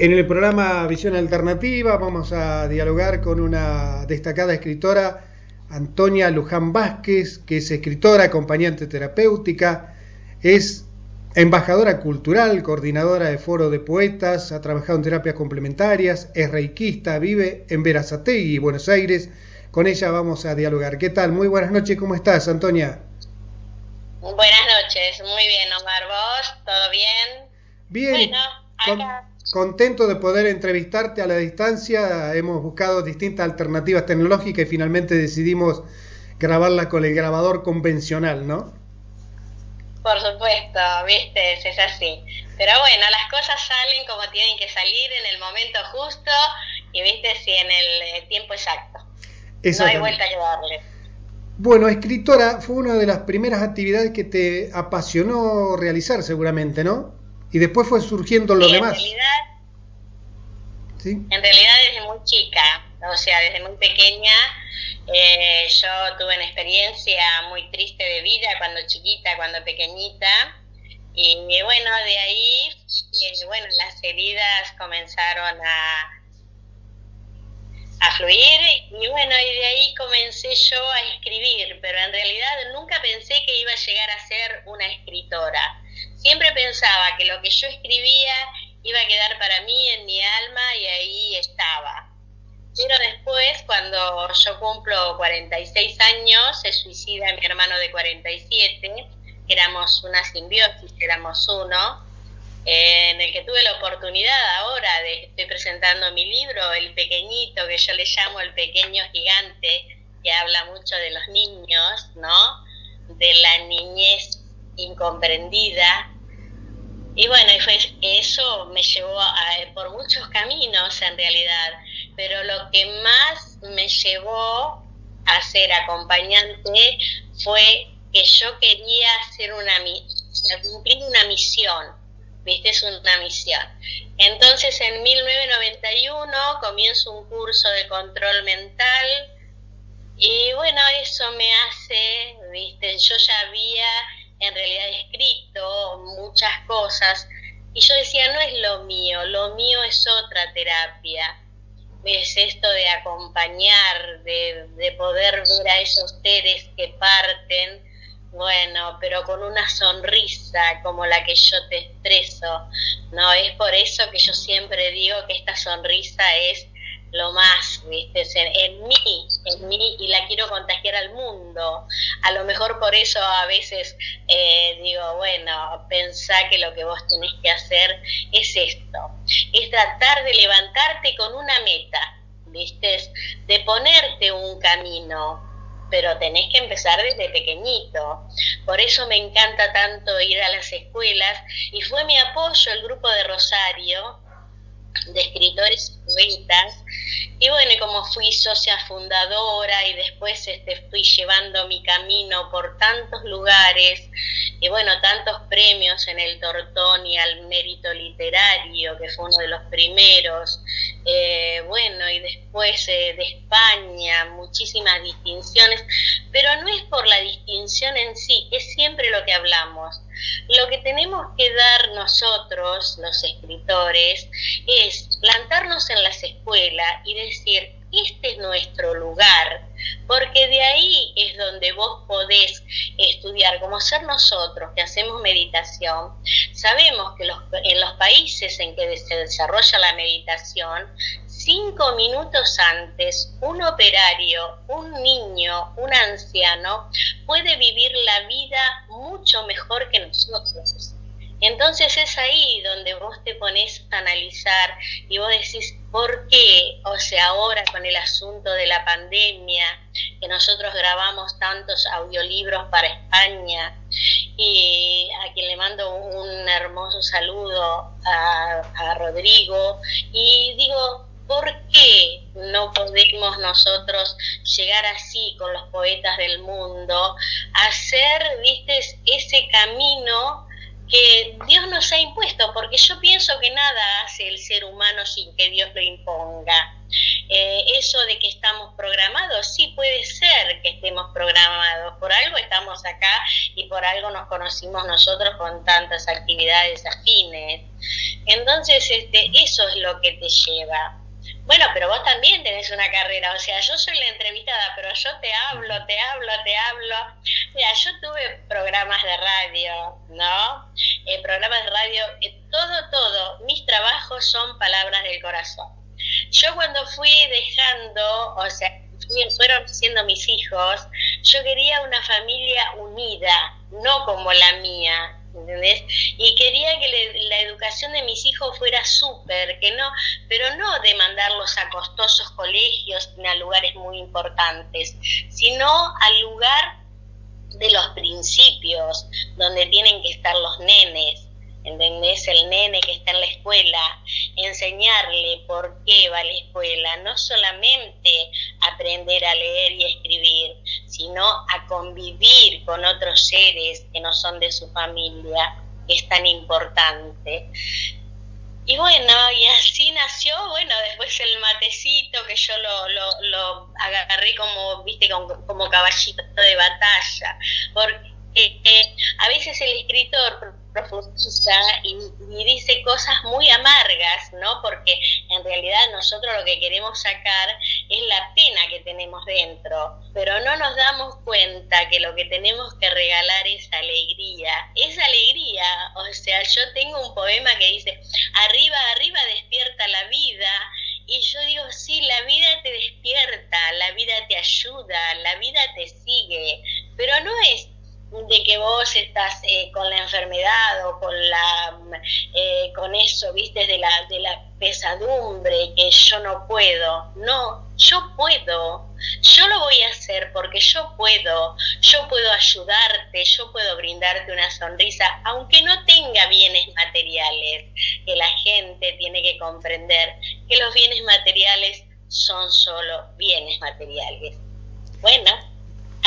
En el programa Visión Alternativa vamos a dialogar con una destacada escritora, Antonia Luján Vázquez, que es escritora, acompañante terapéutica, es embajadora cultural, coordinadora de foro de poetas, ha trabajado en terapias complementarias, es reikista, vive en Verazategui, Buenos Aires. Con ella vamos a dialogar. ¿Qué tal? Muy buenas noches, ¿cómo estás, Antonia? Buenas noches, muy bien, Omar. ¿Vos? ¿Todo bien? Bien. Bueno, acá contento de poder entrevistarte a la distancia. Hemos buscado distintas alternativas tecnológicas y finalmente decidimos grabarla con el grabador convencional, ¿no? Por supuesto, viste, es así. Pero bueno, las cosas salen como tienen que salir en el momento justo y viste, si en el eh, tiempo exacto. No hay vuelta que darle. Bueno, escritora fue una de las primeras actividades que te apasionó realizar seguramente, ¿no? Y después fue surgiendo lo demás. En realidad, ¿Sí? en realidad desde muy chica, o sea, desde muy pequeña, eh, yo tuve una experiencia muy triste de vida cuando chiquita, cuando pequeñita. Y bueno, de ahí, eh, bueno, las heridas comenzaron a, a fluir y bueno, y de ahí comencé yo a escribir, pero en realidad nunca pensé que iba a llegar a ser una escritora. Siempre pensaba que lo que yo escribía iba a quedar para mí en mi alma y ahí estaba. Pero después, cuando yo cumplo 46 años, se suicida mi hermano de 47, éramos una simbiosis, éramos uno, en el que tuve la oportunidad ahora de, estoy presentando mi libro, El Pequeñito, que yo le llamo El Pequeño Gigante, que habla mucho de los niños, ¿no? De la niñez incomprendida. Y bueno, y fue, eso me llevó por muchos caminos en realidad, pero lo que más me llevó a ser acompañante fue que yo quería hacer una, cumplir una misión ¿viste? Es una misión. Entonces en 1991 comienzo un curso de control mental y bueno, eso me hace, ¿viste? Yo ya había en realidad escrito muchas cosas y yo decía, no es lo mío, lo mío es otra terapia. Es esto de acompañar, de, de poder ver a esos seres que parten bueno, pero con una sonrisa como la que yo te expreso, ¿no? Es por eso que yo siempre digo que esta sonrisa es lo más, ¿viste? En, mí, en mí, y la quiero contagiar al mundo. A lo mejor por eso a veces eh, digo, bueno, pensá que lo que vos tenés que hacer es esto, es tratar de levantarte con una meta, ¿viste? De ponerte un camino, pero tenés que empezar desde pequeñito. Por eso me encanta tanto ir a las escuelas y fue mi apoyo el grupo de Rosario de escritores y poetas y bueno, como fui socia fundadora y después este, fui llevando mi camino por tantos lugares y bueno, tantos premios en el Tortón y al mérito literario, que fue uno de los primeros, eh, bueno, y después eh, de España, muchísimas distinciones, pero no es por la distinción en sí, es siempre lo que hablamos. Lo que tenemos que dar nosotros, los escritores, es plantarnos en las escuelas y decir, este es nuestro lugar, porque de ahí es donde vos podés estudiar, como ser nosotros que hacemos meditación. Sabemos que en los países en que se desarrolla la meditación, cinco minutos antes, un operario, un niño, un anciano puede vivir la vida mucho mejor que nosotros. Entonces es ahí donde vos te pones a analizar y vos decís, ¿por qué? O sea, ahora con el asunto de la pandemia, que nosotros grabamos tantos audiolibros para España, y a quien le mando un hermoso saludo a, a Rodrigo, y digo, ¿por qué no podemos nosotros llegar así con los poetas del mundo, hacer, viste, ese camino que Dios nos ha impuesto, porque yo pienso que nada hace el ser humano sin que Dios lo imponga. Eh, eso de que estamos programados, sí puede ser que estemos programados, por algo estamos acá y por algo nos conocimos nosotros con tantas actividades afines. Entonces, este, eso es lo que te lleva. Bueno, pero vos también tenés una carrera, o sea, yo soy la entrevistada, pero yo te hablo, te hablo, te hablo. Mira, yo tuve programas de radio, ¿no? Eh, programas de radio, eh, todo, todo, mis trabajos son palabras del corazón. Yo cuando fui dejando, o sea, fueron siendo mis hijos, yo quería una familia unida, no como la mía, ¿entendés? Y quería que la educación de mis hijos fuera súper, que no, pero no de mandarlos a costosos colegios a lugares muy importantes, sino al lugar de los principios, donde tienen que estar los nenes, ¿entendés? El nene que está en la escuela, enseñarle por qué va a la escuela, no solamente aprender a leer y escribir, sino a convivir con otros seres que no son de su familia, que es tan importante. Y bueno, y así nació, bueno, después el matecito que yo lo, lo, agarré como, viste, como, como caballito de batalla, porque eh, a veces el escritor profundiza y, dice cosas muy amargas, ¿no? Porque en realidad nosotros lo que queremos sacar es la pena que tenemos dentro, pero no nos damos cuenta que lo que tenemos que regalar es alegría. Es alegría, o sea, yo tengo un poema que dice, arriba, arriba despierta la vida, y yo digo, sí, la vida te despierta, la vida te ayuda, la vida te sigue, pero no es de que vos estás eh, con la enfermedad o con la eh, con eso viste de la de la pesadumbre que yo no puedo. No yo puedo. Yo lo voy a hacer porque yo puedo. Yo puedo ayudarte yo puedo brindarte una sonrisa aunque no tenga bienes materiales que la gente tiene que comprender que los bienes materiales son solo bienes materiales. Bueno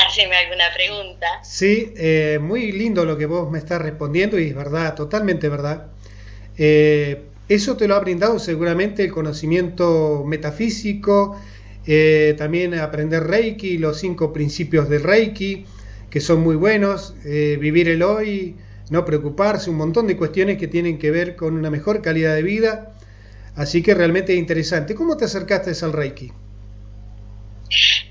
Haceme alguna pregunta. Sí, eh, muy lindo lo que vos me estás respondiendo y es verdad, totalmente verdad. Eh, eso te lo ha brindado seguramente el conocimiento metafísico, eh, también aprender Reiki, los cinco principios del Reiki, que son muy buenos, vivir el hoy, no preocuparse, un montón de cuestiones que tienen que ver con una mejor calidad de vida. Así que realmente es interesante. ¿Cómo te acercaste al Reiki?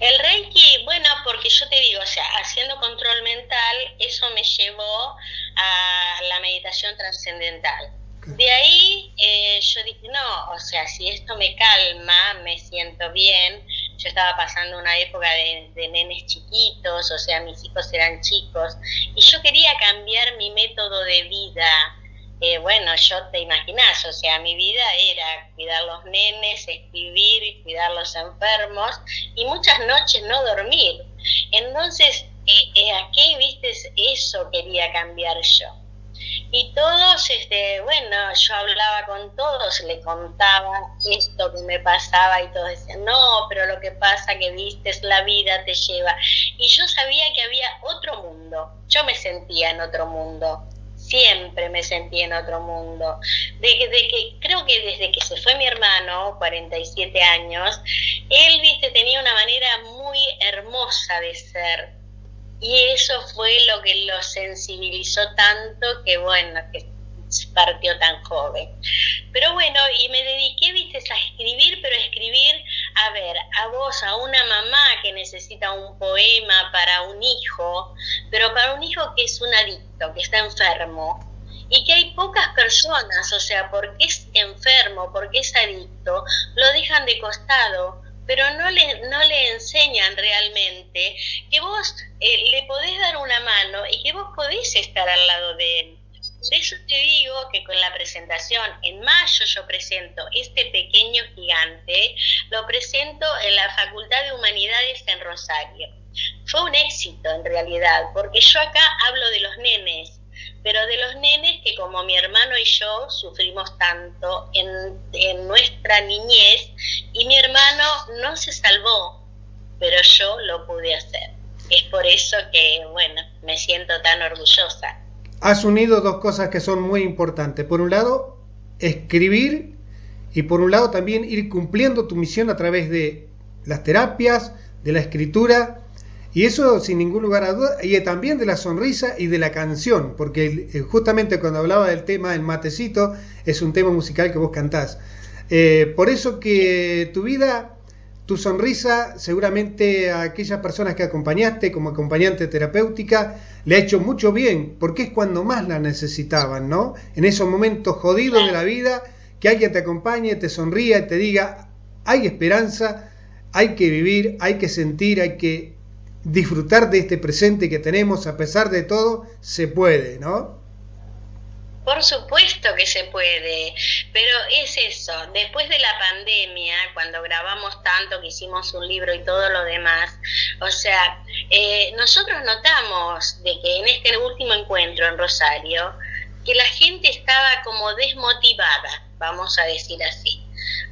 El Reiki, bueno, porque yo te digo, o sea, haciendo control mental, eso me llevó a la meditación trascendental. De ahí eh, yo dije, no, o sea, si esto me calma, me siento bien. Yo estaba pasando una época de, de, nenes chiquitos, o sea, mis hijos eran chicos, y yo quería cambiar mi método de vida eh, bueno, yo te imaginas, o sea, mi vida era cuidar los nenes, escribir, cuidar los enfermos y muchas noches no dormir. Entonces, eh, eh, aquí, viste, eso quería cambiar yo. Y todos, este, bueno, yo hablaba con todos, le contaba esto que me pasaba y todos decían, no, pero lo que pasa que viste la vida te lleva. Y yo sabía que había otro mundo, yo me sentía en otro mundo siempre me sentí en otro mundo. De, de, que creo que desde que se fue mi hermano, 47 años, él, viste, tenía una manera de ser. Y eso fue lo que lo sensibilizó tanto que, bueno, que partió tan joven. Pero bueno, y me dediqué, viste, a escribir, pero escribir, a ver, a vos, a una mamá que necesita un poema para un hijo, pero para un hijo que es un adicto, que está enfermo, y que hay pocas personas, o sea, porque es enfermo, porque es adicto, lo dejan de costado, pero no le, no le enseñan realmente que vos eh, le podés dar una mano y que vos podés estar al lado de él por eso te digo que con la presentación, en mayo yo presento este pequeño gigante, lo presento en la Facultad de Humanidades en Rosario. Fue un éxito en realidad, porque yo acá hablo de los nenes, pero de los nenes que como mi hermano y yo sufrimos tanto en, nuestra niñez y mi hermano no se salvó, pero yo lo pude hacer. Es por eso que, bueno, me siento tan orgullosa has unido dos cosas que son muy importantes. Por un lado, escribir y por un lado también ir cumpliendo tu misión a través de las terapias, de la escritura, y eso sin ningún lugar a duda, y también de la sonrisa y de la canción, porque eh, justamente cuando hablaba del tema El matecito, es un tema musical que vos cantás. Eh, por eso que tu vida, tu sonrisa, seguramente a aquellas personas que acompañaste como acompañante terapéutica, le ha hecho mucho bien, porque es cuando más la necesitaban, ¿no? En esos momentos jodidos de la vida, que alguien te acompañe, te sonría y te diga, hay esperanza, hay que vivir, hay que sentir, hay que disfrutar de este presente que tenemos, a pesar de todo, se puede, ¿no? Por supuesto que se puede, pero es eso, después de la pandemia, cuando grabamos tanto, que hicimos un libro y todo lo demás, o sea, eh, nosotros notamos de que en este último encuentro en Rosario, que la gente estaba como desmotivada, vamos a decir así.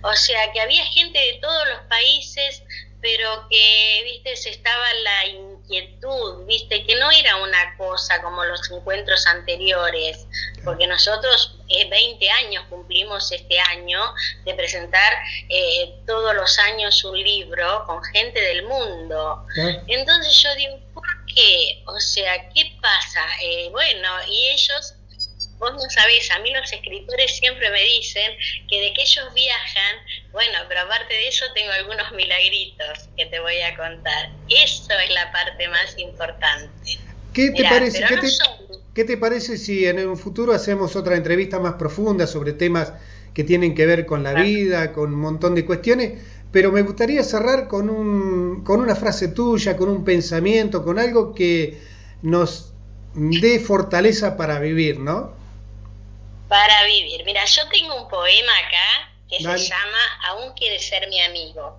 O sea, que había gente de todos los países pero que, viste, se estaba la inquietud, viste, que no era una cosa como los encuentros anteriores, porque nosotros eh, 20 años cumplimos este año de presentar eh, todos los años un libro con gente del mundo. Entonces yo digo, ¿por qué? O sea, ¿qué pasa? Eh, bueno, y ellos vos no sabés, a mí los escritores siempre me dicen que de que ellos viajan, bueno, pero aparte de eso tengo algunos milagritos que te voy a contar. Eso es la parte más importante. ¿Qué te, parece, ¿qué, te, parece si en un futuro hacemos otra entrevista más profunda sobre temas que tienen que ver con la vida, con un montón de cuestiones? Pero me gustaría cerrar con, un, con una frase tuya, con un pensamiento, con algo que nos dé fortaleza para vivir, ¿no? para vivir. Mira, yo tengo un poema acá que se llama Aún quiere ser mi amigo.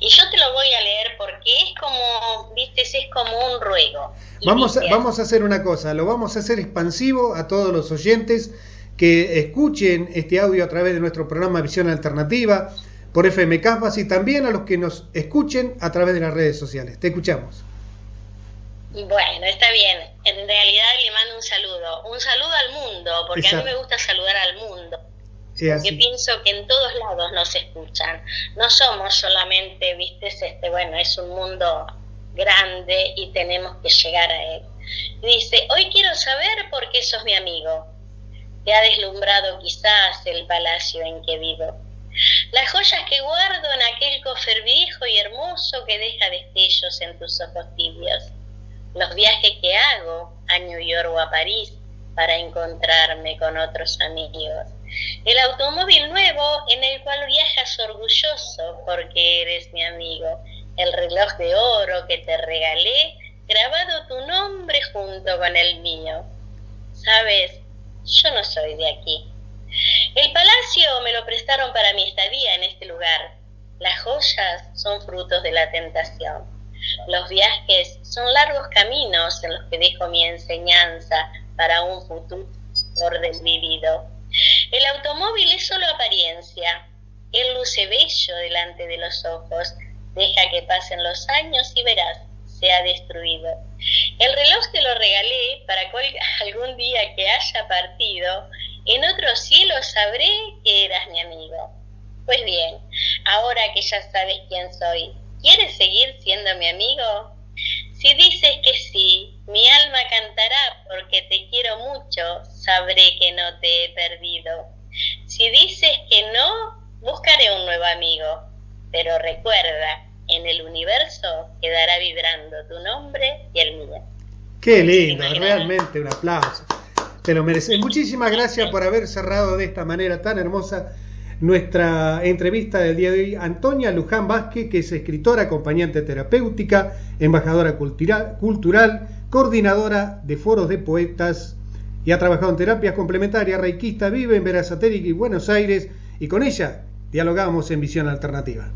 Y yo te lo voy a leer porque es como, viste, es como un ruego. Vamos a, vamos a hacer una cosa, lo vamos a hacer expansivo a todos los oyentes que escuchen este audio a través de nuestro programa Visión Alternativa por FM Caspas y también a los que nos escuchen a través de las redes sociales. Te escuchamos. Bueno, está bien. En realidad le mando un saludo. Un saludo al mundo, porque a mí me gusta saludar al mundo. Porque pienso que en todos lados nos escuchan. No somos solamente, viste, este, bueno, es un mundo grande y tenemos que llegar a él. Dice, hoy quiero saber por qué sos mi amigo. Te ha deslumbrado quizás el palacio en que vivo. Las joyas que guardo en aquel cofre viejo y hermoso que deja destellos en tus ojos tibios los viajes que hago a New York o a París para encontrarme con otros amigos. El automóvil nuevo en el cual viajas orgulloso porque eres mi amigo. El reloj de oro que te regalé, grabado tu nombre junto con el mío. Sabes, yo no soy de aquí. El palacio me lo prestaron para mi estadía en este lugar. Las joyas son frutos de la tentación. Los viajes son largos caminos en los que dejo mi enseñanza para un futuro orden vivido. El automóvil es solo apariencia. Él luce bello delante de los ojos. Deja que pasen los años y verás, se ha destruido. El reloj te lo regalé para algún día que haya partido, en otro cielo sabré que eras mi amigo. Pues bien, ahora que ya sabes quién soy, ¿Quieres seguir siendo mi amigo? Si dices que sí, mi alma cantará porque te quiero mucho, sabré que no te he perdido. Si dices que no, buscaré un nuevo amigo. Pero recuerda, en el universo quedará vibrando tu nombre y el mío. Qué lindo, realmente un aplauso. Te lo mereces. Muchísimas gracias por haber cerrado de esta manera tan hermosa nuestra entrevista del día de hoy, Antonia Luján Vázquez, que es escritora, acompañante terapéutica, embajadora cultural, coordinadora de foros de poetas y ha trabajado en terapias complementarias, reikista, vive en Verazatérica y Buenos Aires y con ella dialogamos en Visión Alternativa.